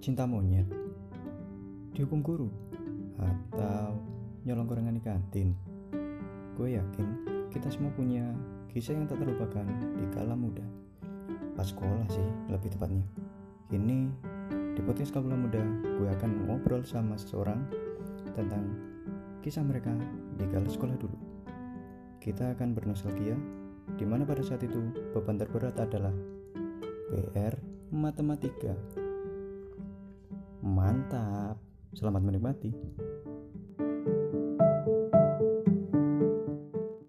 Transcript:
cinta monyet, dihukum guru, atau nyolong gorengan di kantin. Gue yakin kita semua punya kisah yang tak terlupakan di kala muda. Pas sekolah sih, lebih tepatnya. Kini, di podcast Kabula Muda, gue akan ngobrol sama seseorang tentang kisah mereka di kala sekolah dulu. Kita akan bernostalgia, di mana pada saat itu beban terberat adalah PR Matematika. Mantap, selamat menikmati.